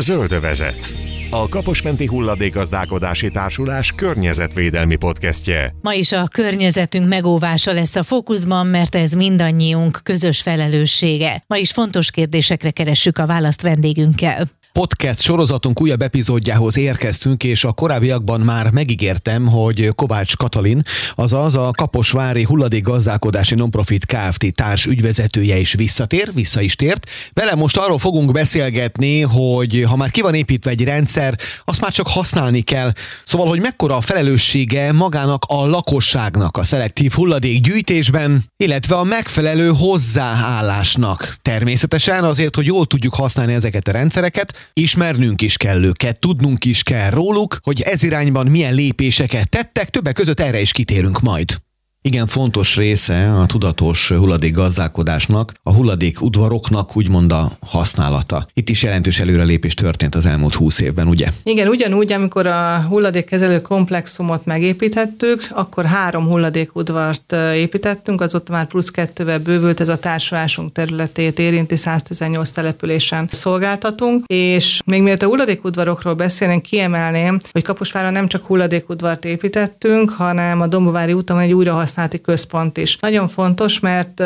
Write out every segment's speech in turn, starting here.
Zöldövezet. A Kaposmenti Hulladékgazdálkodási Társulás környezetvédelmi podcastje. Ma is a környezetünk megóvása lesz a fókuszban, mert ez mindannyiunk közös felelőssége. Ma is fontos kérdésekre keressük a választ vendégünkkel. Podcast sorozatunk újabb epizódjához érkeztünk, és a korábbiakban már megígértem, hogy Kovács Katalin, azaz a Kaposvári Hulladékgazdálkodási Nonprofit Kft. társ ügyvezetője is visszatér, vissza is tért. Vele most arról fogunk beszélgetni, hogy ha már ki van építve egy rendszer, azt már csak használni kell. Szóval, hogy mekkora a felelőssége magának a lakosságnak a szelektív hulladékgyűjtésben, illetve a megfelelő hozzáállásnak. Természetesen azért, hogy jól tudjuk használni ezeket a rendszereket, ismernünk is kell őket, tudnunk is kell róluk, hogy ez irányban milyen lépéseket tettek, többek között erre is kitérünk majd. Igen fontos része a tudatos hulladék gazdálkodásnak, a hulladék udvaroknak úgymond a használata. Itt is jelentős előrelépés történt az elmúlt húsz évben, ugye? Igen, ugyanúgy, amikor a hulladékkezelő komplexumot megépítettük, akkor három hulladékudvart építettünk, azóta már plusz kettővel bővült ez a társulásunk területét érinti 118 településen szolgáltatunk, és még mielőtt a hulladékudvarokról beszélnénk, kiemelném, hogy Kaposváron nem csak hulladékudvart építettünk, hanem a Dombovári úton egy újra újrahasználati központ is. Nagyon fontos, mert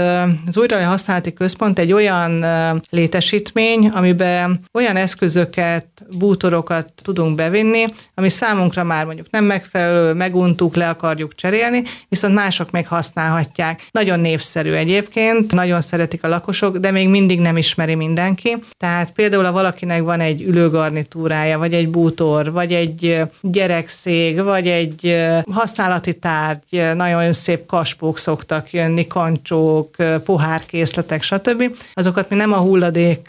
az újrahasználati központ egy olyan létesítmény, amiben olyan eszközöket, bútorokat tudunk bevinni, ami számunkra már mondjuk nem megfelelő, meguntuk, le akarjuk cserélni, viszont mások még használhatják. Nagyon népszerű egyébként, nagyon szeretik a lakosok, de még mindig nem ismeri mindenki. Tehát például, ha valakinek van egy ülőgarnitúrája, vagy egy bútor, vagy egy gyerekszék, vagy egy használati tárgy, nagyon szép kaspók szoktak jönni, kancsók, pohárkészletek, stb. Azokat mi nem a hulladék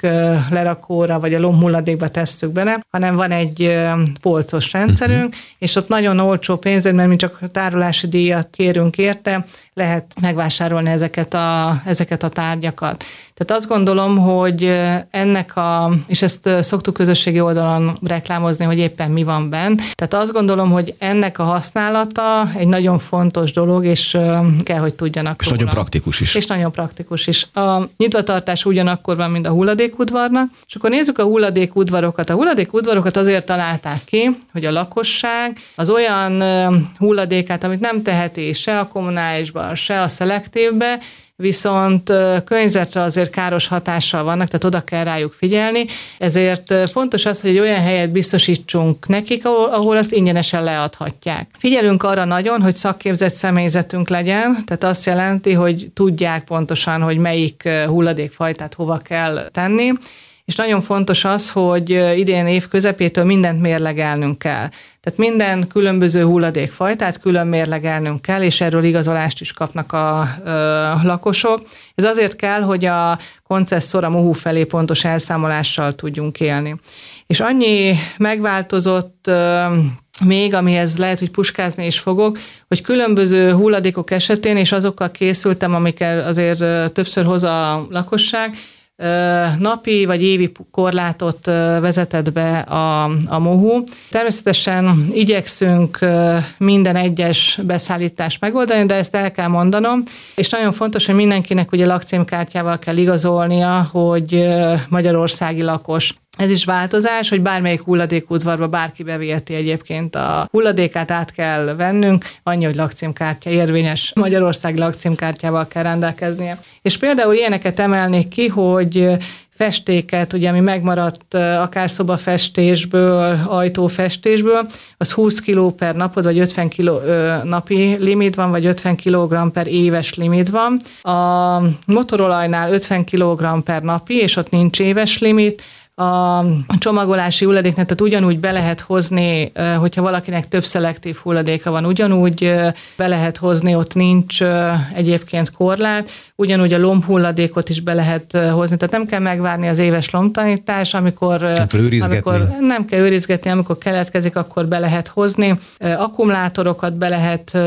lerakóra vagy a lombhulladékba tesszük bele, hanem van egy polcos rendszerünk, uh-huh. és ott nagyon olcsó pénzért, mert mi csak tárolási díjat kérünk érte, lehet megvásárolni ezeket a, ezeket a tárgyakat. Tehát azt gondolom, hogy ennek a, és ezt szoktuk közösségi oldalon reklámozni, hogy éppen mi van benne. Tehát azt gondolom, hogy ennek a használata egy nagyon fontos dolog, és kell, hogy tudjanak És róla. nagyon praktikus is. És nagyon praktikus is. A nyitvatartás ugyanakkor van, mint a hulladékudvarnak, és akkor nézzük a hulladékudvarokat. A hulladékudvarokat azért találták ki, hogy a lakosság az olyan hulladékát, amit nem teheti se a kommunálisban, se a szelektívbe, viszont környezetre azért káros hatással vannak, tehát oda kell rájuk figyelni. Ezért fontos az, hogy egy olyan helyet biztosítsunk nekik, ahol, ahol azt ingyenesen leadhatják. Figyelünk arra nagyon, hogy szakképzett személyzetünk legyen, tehát azt jelenti, hogy tudják pontosan, hogy melyik hulladékfajtát hova kell tenni, és nagyon fontos az, hogy idén év közepétől mindent mérlegelnünk kell. Tehát minden különböző hulladékfajtát külön mérlegelnünk kell, és erről igazolást is kapnak a, a lakosok. Ez azért kell, hogy a koncesszor a MOHU felé pontos elszámolással tudjunk élni. És annyi megváltozott még, amihez lehet, hogy puskázni is fogok, hogy különböző hulladékok esetén, és azokkal készültem, amikkel azért többször hoz a lakosság, napi vagy évi korlátot vezetett be a, a MOHU. Természetesen igyekszünk minden egyes beszállítást megoldani, de ezt el kell mondanom, és nagyon fontos, hogy mindenkinek ugye lakcímkártyával kell igazolnia, hogy magyarországi lakos. Ez is változás, hogy bármelyik hulladékudvarba bárki beviheti egyébként a hulladékát, át kell vennünk, annyi, hogy lakcímkártya érvényes Magyarország lakcímkártyával kell rendelkeznie. És például ilyeneket emelnék ki, hogy festéket, ugye, ami megmaradt akár szobafestésből, ajtófestésből, az 20 kg per napod, vagy 50 kg napi limit van, vagy 50 kg per éves limit van. A motorolajnál 50 kg per napi, és ott nincs éves limit, a csomagolási hulladéknet, tehát ugyanúgy be lehet hozni, hogyha valakinek több szelektív hulladéka van, ugyanúgy be lehet hozni, ott nincs egyébként korlát, ugyanúgy a lombhulladékot is be lehet hozni, tehát nem kell megvárni az éves lombtanítás, amikor nem amikor nem kell őrizgetni, amikor keletkezik, akkor be lehet hozni, akkumulátorokat be lehet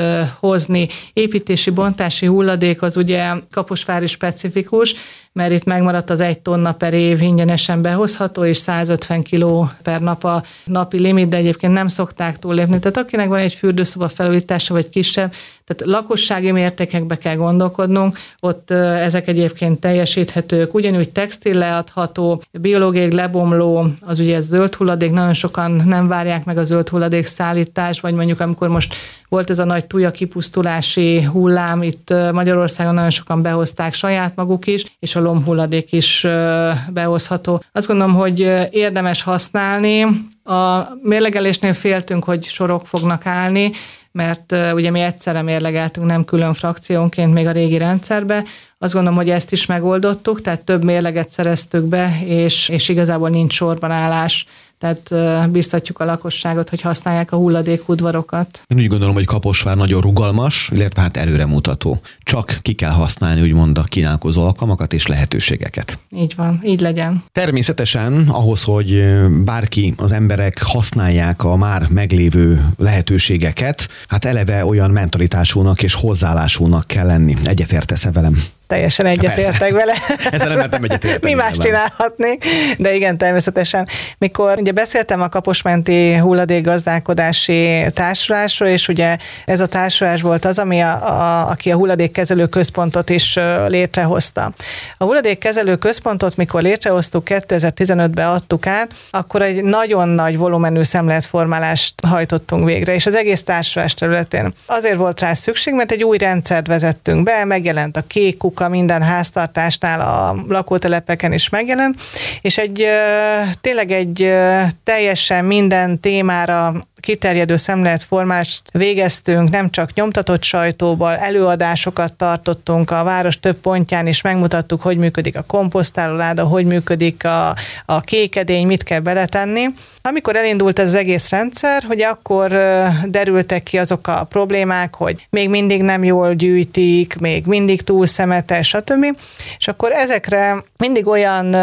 hozni, építési, bontási hulladék az ugye kaposvári specifikus, mert itt megmaradt az egy tonna per év ingyenesen behoz behozható, és 150 kg per nap a napi limit, de egyébként nem szokták túllépni. Tehát akinek van egy fürdőszoba felújítása, vagy kisebb, tehát lakossági mértékekbe kell gondolkodnunk, ott ezek egyébként teljesíthetők, ugyanúgy textil leadható, biológiai lebomló, az ugye zöld hulladék, nagyon sokan nem várják meg a zöld hulladék szállítás, vagy mondjuk amikor most volt ez a nagy tuja kipusztulási hullám, itt Magyarországon nagyon sokan behozták saját maguk is, és a lomhulladék is behozható. Azt gondolom, hogy érdemes használni. A mérlegelésnél féltünk, hogy sorok fognak állni, mert ugye mi egyszerre mérlegeltünk, nem külön frakciónként még a régi rendszerbe. Azt gondolom, hogy ezt is megoldottuk, tehát több mérleget szereztük be, és, és igazából nincs sorban állás tehát biztatjuk a lakosságot, hogy használják a hulladékudvarokat. Én úgy gondolom, hogy Kaposvár nagyon rugalmas, illetve hát előremutató. Csak ki kell használni, úgymond a kínálkozó alkalmakat és lehetőségeket. Így van, így legyen. Természetesen ahhoz, hogy bárki, az emberek használják a már meglévő lehetőségeket, hát eleve olyan mentalitásúnak és hozzáállásúnak kell lenni. Egyetértesz-e velem? Teljesen egyetértek vele. Ezzel nem mentem egyetértek. Mi más csinálhatnék, de igen, természetesen. Mikor ugye beszéltem a kaposmenti hulladékgazdálkodási társulásról, és ugye ez a társulás volt az, ami a, a, aki a hulladékkezelő központot is létrehozta. A hulladékkezelő központot, mikor létrehoztuk, 2015-ben adtuk át, akkor egy nagyon nagy volumenű szemléletformálást hajtottunk végre, és az egész társulás területén. Azért volt rá szükség, mert egy új rendszert vezettünk be, megjelent a kék munka minden háztartásnál a lakótelepeken is megjelen, és egy tényleg egy teljesen minden témára kiterjedő szemléletformást végeztünk, nem csak nyomtatott sajtóval, előadásokat tartottunk a város több pontján, és megmutattuk, hogy működik a komposztálóláda, hogy működik a, a kékedény, mit kell beletenni. Amikor elindult ez az egész rendszer, hogy akkor derültek ki azok a problémák, hogy még mindig nem jól gyűjtik, még mindig túl szemetes, stb. És akkor ezekre mindig olyan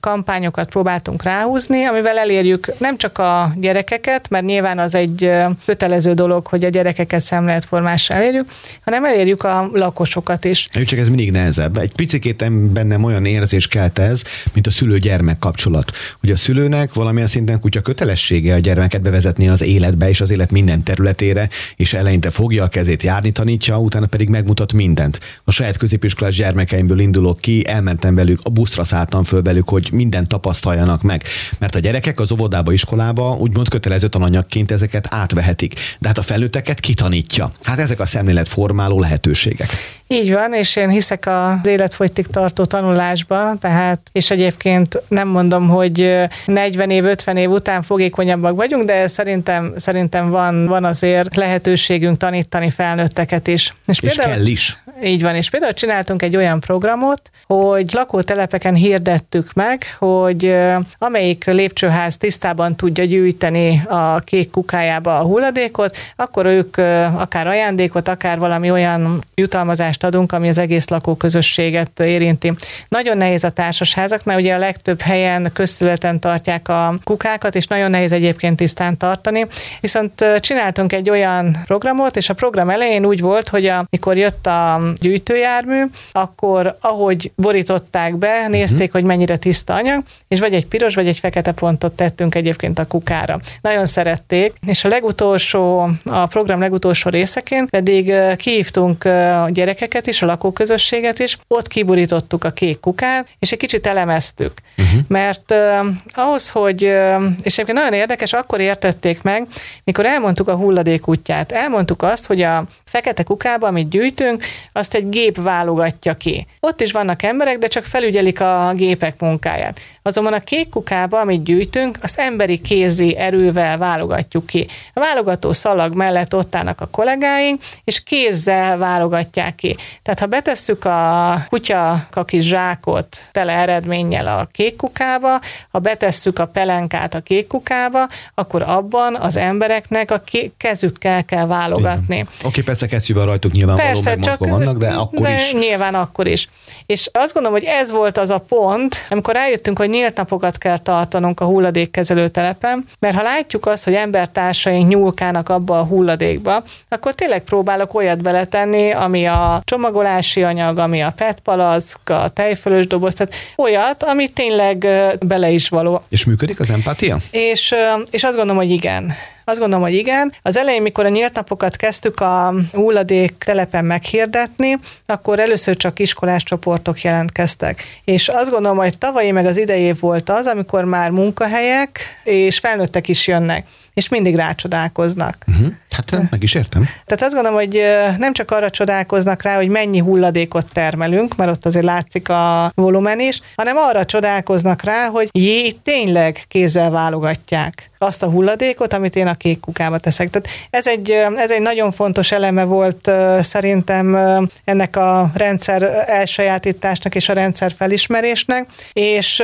kampányokat próbáltunk ráhúzni, amivel elérjük nem csak a gyerekeket, mert nyilván az egy kötelező dolog, hogy a gyerekeket szemléletformással elérjük, hanem elérjük a lakosokat is. Csak ez mindig nehezebb. Egy picit bennem olyan érzés kelt ez, mint a szülő-gyermek kapcsolat. Hogy a szülőnek valamilyen szinten kutya kötelessége a gyermeket bevezetni az életbe és az élet minden területére, és eleinte fogja a kezét járni, tanítja, utána pedig megmutat mindent. A saját középiskolás gyermekeimből indulok ki, elmentem velük, a buszra szálltam föl velük, hogy mindent tapasztaljanak meg. Mert a gyerekek az óvodába, iskolába úgymond kötelező tananyagként ezeket átvehetik. De hát a felnőtteket kitanítja. Hát ezek a szemléletformáló lehetőségek. Így van, és én hiszek az életfogytig tartó tanulásba, tehát, és egyébként nem mondom, hogy 40 év, 50 év után fogékonyabbak vagyunk, de szerintem, szerintem van, van azért lehetőségünk tanítani felnőtteket is. És, és például, kell is. Így van, és például csináltunk egy olyan programot, hogy lakótelepeken hirdettük meg, hogy amelyik lépcsőház tisztában tudja gyűjteni a kék kukájába a hulladékot, akkor ők akár ajándékot, akár valami olyan jutalmazást adunk, ami az egész lakóközösséget érinti. Nagyon nehéz a társasházaknál, ugye a legtöbb helyen közterületen tartják a kukákat, és nagyon nehéz egyébként tisztán tartani. Viszont csináltunk egy olyan programot, és a program elején úgy volt, hogy amikor jött a gyűjtőjármű, akkor ahogy borították be, nézték, uh-huh. hogy mennyire tiszta anyag, és vagy egy piros, vagy egy fekete pontot tettünk egyébként a kukára. Nagyon szerették, és a legutolsó, a program legutolsó részeként pedig kihívtunk a gyerekeket is, a lakóközösséget is, ott kiburítottuk a kék kukát, és egy kicsit elemeztük. Uh-huh. Mert uh, ahhoz, hogy, uh, és egyébként nagyon érdekes, akkor értették meg, mikor elmondtuk a hulladék útját. Elmondtuk azt, hogy a fekete kukába, amit gyűjtünk, azt egy gép válogatja ki. Ott is vannak emberek, de csak felügyelik a gépek munkáját. Azonban a kék kukába, amit gyűjtünk, azt emberi kézi erővel válogatjuk ki. A válogató szalag mellett ott állnak a kollégáink, és kézzel válogatják ki. Tehát ha betesszük a kutya kis zsákot tele eredménnyel a kék kukába, ha betesszük a pelenkát a kék kukába, akkor abban az embereknek a kezükkel kell válogatni. Oké, okay, persze kesztyűvel rajtuk nyilvánvalóan persze, csak, vannak, de akkor de is. Nyilván akkor is. És azt gondolom, hogy ez volt az a pont, amikor rájöttünk, hogy nyílt napokat kell tartanunk a hulladékkezelő telepen, mert ha látjuk azt, hogy embertársaink nyúlkának abba a hulladékba, akkor tényleg próbálok olyat beletenni, ami a csomagolási anyag, ami a PET palack, a tejfölös doboz, tehát olyat, ami tényleg bele is való. És működik az empátia? És, és azt gondolom, hogy igen. Azt gondolom, hogy igen. Az elején, mikor a nyílt napokat kezdtük a hulladék telepen meghirdetni, akkor először csak iskolás csoportok jelentkeztek. És azt gondolom, hogy tavalyi meg az idei év volt az, amikor már munkahelyek és felnőttek is jönnek és mindig rácsodálkoznak. Uh-huh. Hát meg is értem. Tehát azt gondolom, hogy nem csak arra csodálkoznak rá, hogy mennyi hulladékot termelünk, mert ott azért látszik a volumen is, hanem arra csodálkoznak rá, hogy jé, tényleg kézzel válogatják azt a hulladékot, amit én a kék kukába teszek. Tehát ez egy, ez egy nagyon fontos eleme volt szerintem ennek a rendszer elsajátításnak és a rendszer felismerésnek, és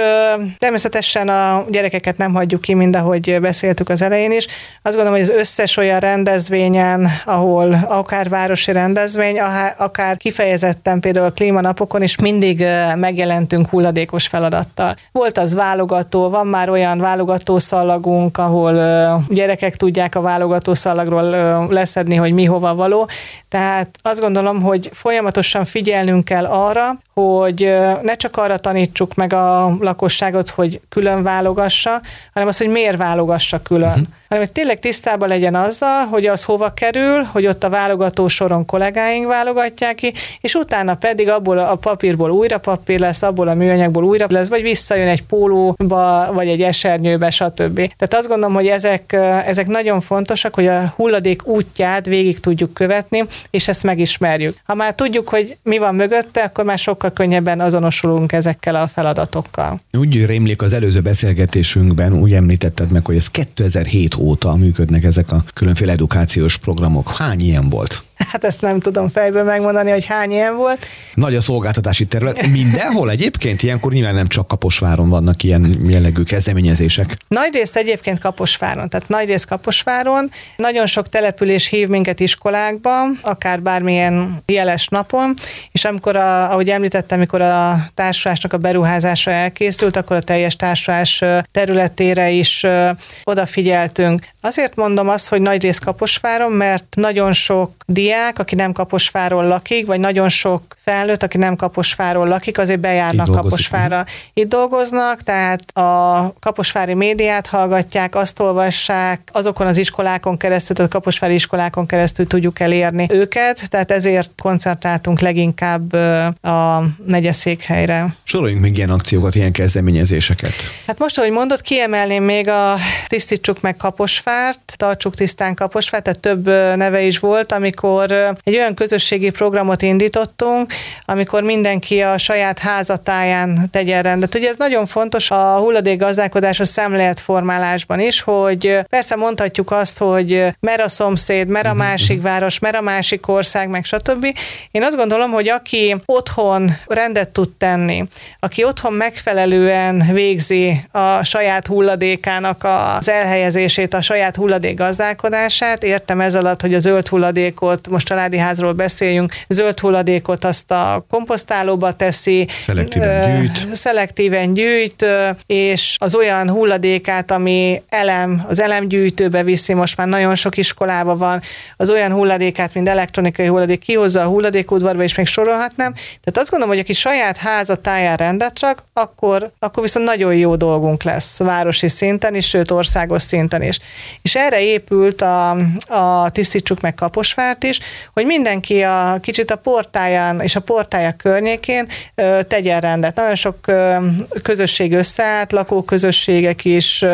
természetesen a gyerekeket nem hagyjuk ki, mind ahogy beszéltük az elején is. Azt gondolom, hogy az összes olyan rendezvényen, ahol akár városi rendezvény, akár kifejezetten például a klímanapokon is mindig megjelentünk hulladékos feladattal. Volt az válogató, van már olyan válogató szalagunk, ahol gyerekek tudják a válogató szalagról leszedni, hogy mi hova való. Tehát azt gondolom, hogy folyamatosan figyelnünk kell arra, hogy ne csak arra tanítsuk meg a lakosságot, hogy külön válogassa, hanem az, hogy miért válogassa külön. Uh-huh hanem hogy tényleg tisztában legyen azzal, hogy az hova kerül, hogy ott a válogató soron kollégáink válogatják ki, és utána pedig abból a papírból újra papír lesz, abból a műanyagból újra lesz, vagy visszajön egy pólóba, vagy egy esernyőbe, stb. Tehát azt gondolom, hogy ezek, ezek nagyon fontosak, hogy a hulladék útját végig tudjuk követni, és ezt megismerjük. Ha már tudjuk, hogy mi van mögötte, akkor már sokkal könnyebben azonosulunk ezekkel a feladatokkal. Úgy rémlik az előző beszélgetésünkben, úgy említetted meg, hogy ez 2007 óta működnek ezek a különféle edukációs programok. Hány ilyen volt? Hát ezt nem tudom fejből megmondani, hogy hány ilyen volt. Nagy a szolgáltatási terület. Mindenhol egyébként ilyenkor nyilván nem csak Kaposváron vannak ilyen jellegű kezdeményezések. Nagy részt egyébként Kaposváron, tehát nagy részt Kaposváron. Nagyon sok település hív minket iskolákba, akár bármilyen jeles napon, és amikor, a, ahogy említettem, amikor a társulásnak a beruházása elkészült, akkor a teljes társulás területére is odafigyeltünk. Azért mondom azt, hogy nagy rész Kaposváron, mert nagyon sok diák, aki nem Kaposváron lakik, vagy nagyon sok felnőtt, aki nem Kaposváron lakik, azért bejárnak Itt Kaposvára. Itt dolgoznak, tehát a kaposvári médiát hallgatják, azt olvassák, azokon az iskolákon keresztül, tehát a kaposvári iskolákon keresztül tudjuk elérni őket, tehát ezért koncentráltunk leginkább a negyeszékhelyre. Soroljunk még ilyen akciókat, ilyen kezdeményezéseket. Hát most, ahogy mondod, kiemelném még a Tisztítsuk meg Kaposvárt, Tartsuk tisztán Kaposvárt, tehát több neve is volt, amikor egy olyan közösségi programot indítottunk, amikor mindenki a saját házatáján tegyen rendet. Ugye ez nagyon fontos a hulladékgazdálkodás a szemléletformálásban is, hogy persze mondhatjuk azt, hogy mer a szomszéd, mer a mhm, másik mhm. város, mer a másik ország, meg stb. Én azt gondolom, hogy aki otthon rendet tud tenni, aki otthon megfelelően végzi a saját hulladékának az elhelyezését, a saját hulladék gazdálkodását, értem ez alatt, hogy a zöld hulladékot, most családi házról beszéljünk, zöld hulladékot azt a komposztálóba teszi, szelektíven gyűjt, szelektíven gyűjt, és az olyan hulladékát, ami elem, az elemgyűjtőbe viszi, most már nagyon sok iskolában van, az olyan hulladékát, mint elektronikai hulladék, kihozza a hulladékudvarba, és még sorolhatnám. Tehát azt gondolom, hogy aki saját háza táján rendet rak, akkor, akkor viszont nagyon jó dolgunk lesz városi szinten is, sőt országos szinten is. És erre épült a, a Tisztítsuk meg Kaposvárt is, hogy mindenki a kicsit a portáján és a portája környékén tegyen rendet. Nagyon sok közösség összeállt, lakóközösségek is,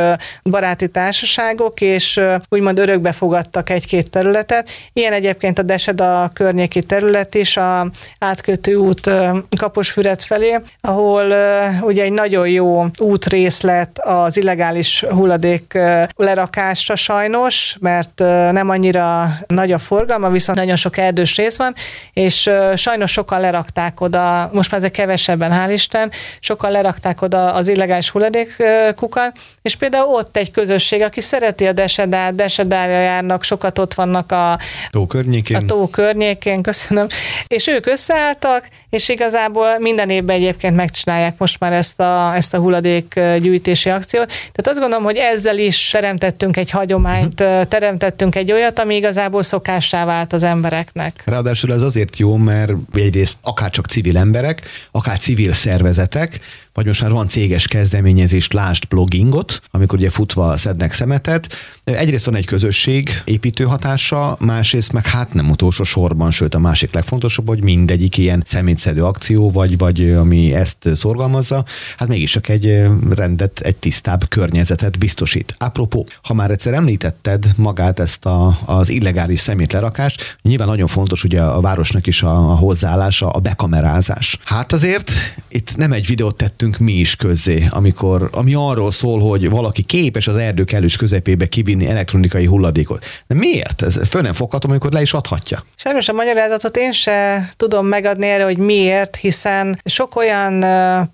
baráti társaságok, és úgymond örökbe fogadtak egy-két területet. Ilyen egyébként a Deseda környéki terület is, a átkötő út Kaposfüred felé, ahol ugye egy nagyon jó útrészlet az illegális hulladék lerakásra sajnos, mert nem annyira nagy a forgalma, viszont nagyon sok erdős rész van, és sajnos sokan lerakták oda, most már ezek kevesebben, hál' Isten, sokan lerakták oda az illegális hulladékukat, és például ott egy közösség, aki szereti a desedát, desedára járnak, sokat ott vannak a tó környékén, a tó környékén köszönöm, és ők összeálltak, és igazából minden évben egyébként megcsinálják most már ezt a, ezt a hulladék gyűjtési akciót. Tehát azt gondolom, hogy ezzel is teremtettünk egy hagyományt, teremtettünk egy olyat, ami igazából szokássá vált az embereknek. Ráadásul ez azért jó, mert egyrészt akár csak civil emberek, akár civil szervezetek, vagy most már van céges kezdeményezés, lást bloggingot, amikor ugye futva szednek szemetet. Egyrészt van egy közösség építő hatása, másrészt meg hát nem utolsó sorban, sőt a másik legfontosabb, hogy mindegyik ilyen szemétszedő akció, vagy, vagy ami ezt szorgalmazza, hát mégis csak egy rendet, egy tisztább környezetet biztosít. Apropó, ha már egyszer említetted magát ezt a, az illegális szemétlerakást, nyilván nagyon fontos ugye a városnak is a, a hozzáállása, a bekamerázás. Hát azért itt nem egy videót tettünk tettünk mi is közzé, amikor, ami arról szól, hogy valaki képes az erdők elős közepébe kivinni elektronikai hulladékot. De miért? Ez föl nem foghatom, amikor le is adhatja. Sajnos a magyarázatot én se tudom megadni erre, hogy miért, hiszen sok olyan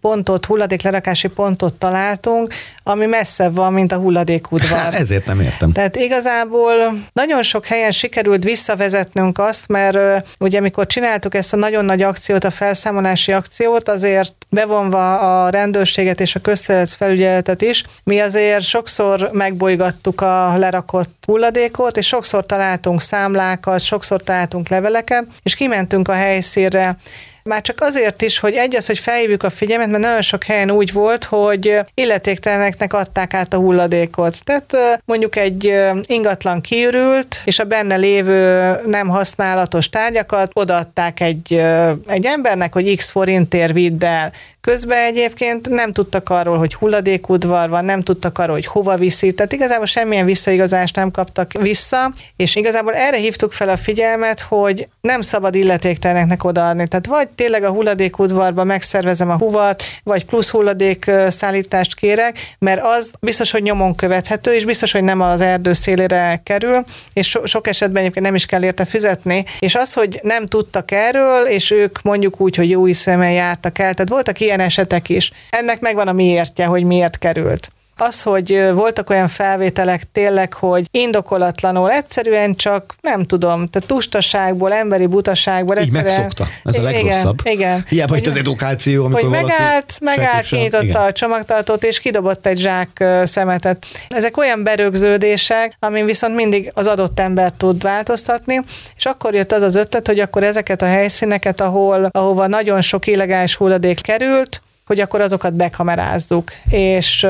pontot, hulladéklerakási pontot találtunk, ami messze van, mint a hulladékudvar. Hát ezért nem értem. Tehát igazából nagyon sok helyen sikerült visszavezetnünk azt, mert ugye amikor csináltuk ezt a nagyon nagy akciót, a felszámolási akciót, azért bevonva a rendőrséget és a közterületfelügyeletet is, mi azért sokszor megbolygattuk a lerakott hulladékot, és sokszor találtunk számlákat, sokszor találtunk leveleket, és kimentünk a helyszínre, már csak azért is, hogy egy az, hogy felhívjuk a figyelmet, mert nagyon sok helyen úgy volt, hogy illetékteleneknek adták át a hulladékot. Tehát mondjuk egy ingatlan kiürült, és a benne lévő nem használatos tárgyakat odaadták egy, egy embernek, hogy x forintért vidd el. Közben egyébként nem tudtak arról, hogy hulladékudvar van, nem tudtak arról, hogy hova viszi, tehát igazából semmilyen visszaigazást nem kaptak vissza, és igazából erre hívtuk fel a figyelmet, hogy nem szabad illetékteleneknek odaadni. Tehát vagy tényleg a hulladékudvarba megszervezem a huvart, vagy plusz hulladék szállítást kérek, mert az biztos, hogy nyomon követhető, és biztos, hogy nem az erdő szélére kerül, és so- sok esetben egyébként nem is kell érte fizetni. És az, hogy nem tudtak erről, és ők mondjuk úgy, hogy jó hiszemben jártak el, tehát voltak ilyen esetek is. Ennek megvan a miértje, hogy miért került. Az, hogy voltak olyan felvételek tényleg, hogy indokolatlanul, egyszerűen csak nem tudom, tehát tustaságból, emberi butaságból. Így egyszerűen, megszokta. Ez a legrosszabb. Igen. igen. Hiába itt az edukáció, amikor hogy megállt, megállt, kinyitotta a csomagtartót, és kidobott egy zsák szemetet. Ezek olyan berögződések, amin viszont mindig az adott ember tud változtatni, és akkor jött az az ötlet, hogy akkor ezeket a helyszíneket, ahol, ahova nagyon sok illegális hulladék került, hogy akkor azokat bekamerázzuk. És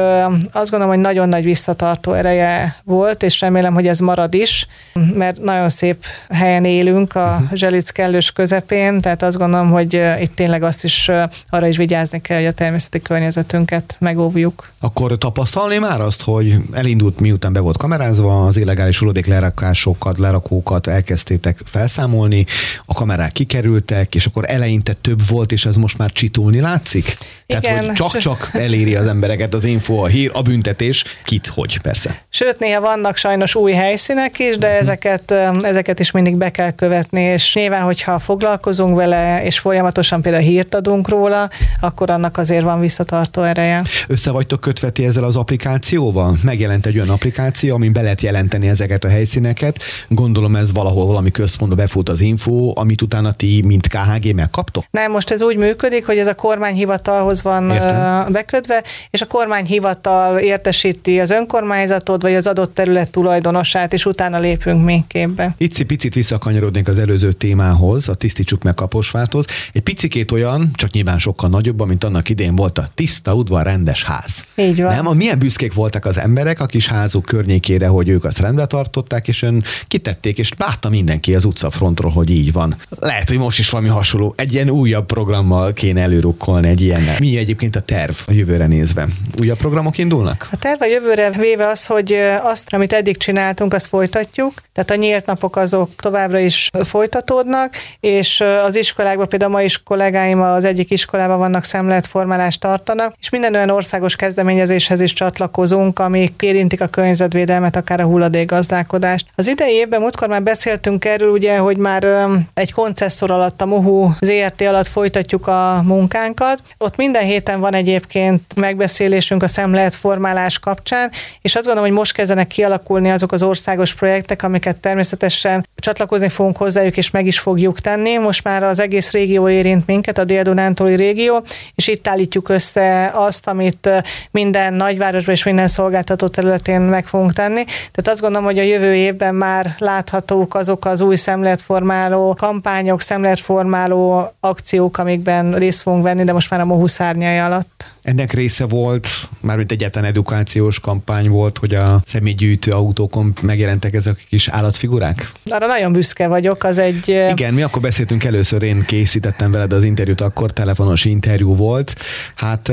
azt gondolom, hogy nagyon nagy visszatartó ereje volt, és remélem, hogy ez marad is, mert nagyon szép helyen élünk a mhm. Zselic kellős közepén, tehát azt gondolom, hogy itt tényleg azt is arra is vigyázni kell, hogy a természeti környezetünket megóvjuk. Akkor tapasztalni már azt, hogy elindult miután be volt kamerázva, az illegális hulladék lerakásokat, lerakókat elkezdtétek felszámolni, a kamerák kikerültek, és akkor eleinte több volt, és ez most már csitulni látszik? Tehát, csak-csak eléri az embereket az info, a hír, a büntetés, kit, hogy persze. Sőt, néha vannak sajnos új helyszínek is, de uh-huh. ezeket, ezeket is mindig be kell követni, és nyilván, hogyha foglalkozunk vele, és folyamatosan például hírt adunk róla, akkor annak azért van visszatartó ereje. Össze vagytok kötveti ezzel az applikációval? Megjelent egy olyan applikáció, amin be lehet jelenteni ezeket a helyszíneket. Gondolom ez valahol valami központba befut az info, amit utána ti, mint KHG megkaptok? Nem, most ez úgy működik, hogy ez a kormányhivatalhoz van Értem. bekötve, és a kormányhivatal értesíti az önkormányzatot, vagy az adott terület tulajdonosát, és utána lépünk mi képbe. Itt picit visszakanyarodnék az előző témához, a tisztítsuk meg Kaposvárthoz. Egy picikét olyan, csak nyilván sokkal nagyobb, mint annak idén volt a tiszta udvar rendes ház. Így van. Nem, a milyen büszkék voltak az emberek a kis házuk környékére, hogy ők azt rendbe tartották, és ön kitették, és látta mindenki az utcafrontról, hogy így van. Lehet, hogy most is valami hasonló, egy ilyen újabb programmal kéne előrukkolni egy ilyennel. Mi Egyébként a terv a jövőre nézve? Újabb programok indulnak? A terv a jövőre véve az, hogy azt, amit eddig csináltunk, azt folytatjuk. Tehát a nyílt napok azok továbbra is folytatódnak, és az iskolákban, például ma is kollégáim az egyik iskolában vannak szemléletformálást tartanak, és minden olyan országos kezdeményezéshez is csatlakozunk, amik érintik a környezetvédelmet, akár a hulladékgazdálkodást. Az idei évben múltkor már beszéltünk erről, ugye, hogy már egy koncesszor alatt, a MOHU ZRT alatt folytatjuk a munkánkat. Ott minden héten van egyébként megbeszélésünk a szemléletformálás kapcsán, és azt gondolom, hogy most kezdenek kialakulni azok az országos projektek, amiket természetesen csatlakozni fogunk hozzájuk, és meg is fogjuk tenni. Most már az egész régió érint minket, a Dél-Dunántúli régió, és itt állítjuk össze azt, amit minden nagyvárosban és minden szolgáltató területén meg fogunk tenni. Tehát azt gondolom, hogy a jövő évben már láthatók azok az új szemléletformáló kampányok, szemléletformáló akciók, amikben részt fogunk venni, de most már a Mohu szárnyai alatt. Ennek része volt, mármint egyetlen edukációs kampány volt, hogy a személygyűjtő autókon megjelentek ezek a kis állatfigurák? Arra nagyon büszke vagyok, az egy... Igen, mi akkor beszéltünk először, én készítettem veled az interjút, akkor telefonos interjú volt. Hát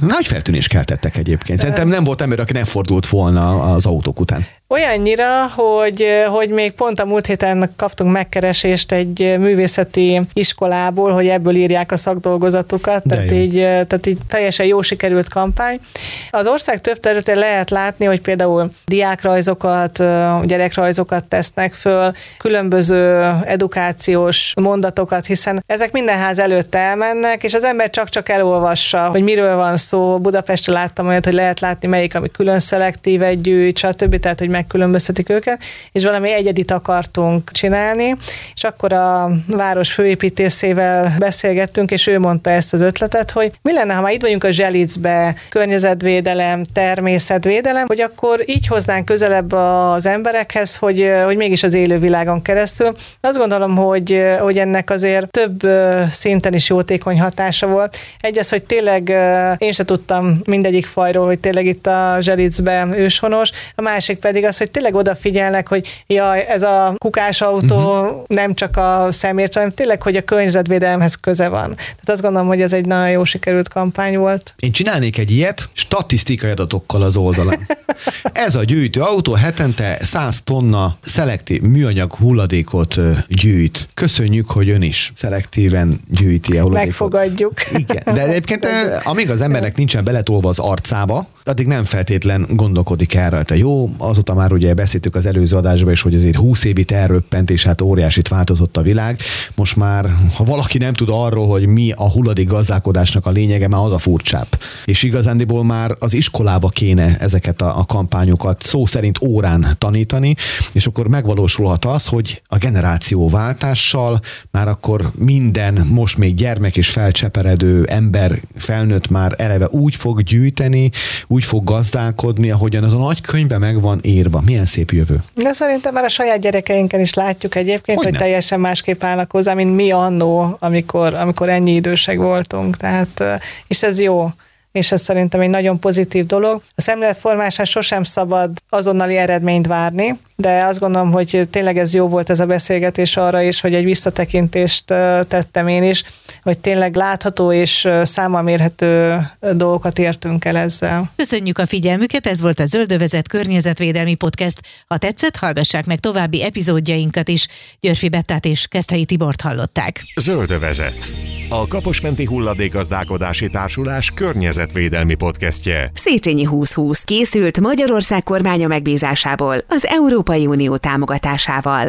nagy feltűnés keltettek egyébként. Szerintem nem volt ember, aki ne fordult volna az autók után. Olyannyira, hogy, hogy még pont a múlt héten kaptunk megkeresést egy művészeti iskolából, hogy ebből írják a szakdolgozatukat, tehát így, tehát így teljesen jó sikerült kampány. Az ország több területén lehet látni, hogy például diákrajzokat, gyerekrajzokat tesznek föl, különböző edukációs mondatokat, hiszen ezek minden ház előtt elmennek, és az ember csak-csak elolvassa, hogy miről van szó. Budapestre láttam olyat, hogy lehet látni melyik, ami külön szelektív egy gyűjt, stb. Tehát, hogy megkülönböztetik őket, és valami egyedit akartunk csinálni, és akkor a város főépítészével beszélgettünk, és ő mondta ezt az ötletet, hogy mi lenne, ha már itt vagyunk a Zselicbe, környezetvédelem, természetvédelem, hogy akkor így hoznánk közelebb az emberekhez, hogy, hogy mégis az élővilágon keresztül. Azt gondolom, hogy, hogy ennek azért több szinten is jótékony hatása volt. Egy az, hogy tényleg én se tudtam mindegyik fajról, hogy tényleg itt a Zselicbe őshonos, a másik pedig az, hogy tényleg odafigyelnek, hogy ja, ez a kukásautó uh-huh. nem csak a szemért, hanem tényleg, hogy a környezetvédelemhez köze van. Tehát azt gondolom, hogy ez egy nagyon jó sikerült kampány volt. Én csinálnék egy ilyet statisztikai adatokkal az oldalán. ez a gyűjtő autó hetente 100 tonna szelektív műanyag hulladékot gyűjt. Köszönjük, hogy ön is szelektíven gyűjti a hulladékot. Megfogadjuk. Igen, de egyébként amíg az embernek nincsen beletolva az arcába, addig nem feltétlen gondolkodik el rajta. Jó, azóta már ugye beszéltük az előző adásban is, hogy azért 20 évit elröppent, és hát óriásit változott a világ. Most már, ha valaki nem tud arról, hogy mi a hulladék gazdálkodásnak a lényege, már az a furcsább. És igazándiból már az iskolába kéne ezeket a, a kampányokat szó szerint órán tanítani, és akkor megvalósulhat az, hogy a generációváltással már akkor minden, most még gyermek és felcseperedő ember, felnőtt már eleve úgy fog gyűjteni, úgy fog gazdálkodni, ahogyan az a nagy könyvben meg van írva. Milyen szép jövő. De szerintem már a saját gyerekeinken is látjuk egyébként, hogy, hogy teljesen másképp állnak hozzá, mint mi annó, amikor, amikor ennyi idősek voltunk. Tehát, és ez jó és ez szerintem egy nagyon pozitív dolog. A szemléletformásán sosem szabad azonnali eredményt várni, de azt gondolom, hogy tényleg ez jó volt ez a beszélgetés arra is, hogy egy visszatekintést tettem én is, hogy tényleg látható és számmal mérhető dolgokat értünk el ezzel. Köszönjük a figyelmüket, ez volt a Zöldövezet környezetvédelmi podcast. Ha tetszett, hallgassák meg további epizódjainkat is. Györfi Bettát és Keszthelyi Tibort hallották. Zöldövezet. A Kaposmenti Hulladékazdálkodási Társulás környezetvédelmi podcastje. Széchenyi 2020 készült Magyarország kormánya megbízásából az Európai Unió támogatásával.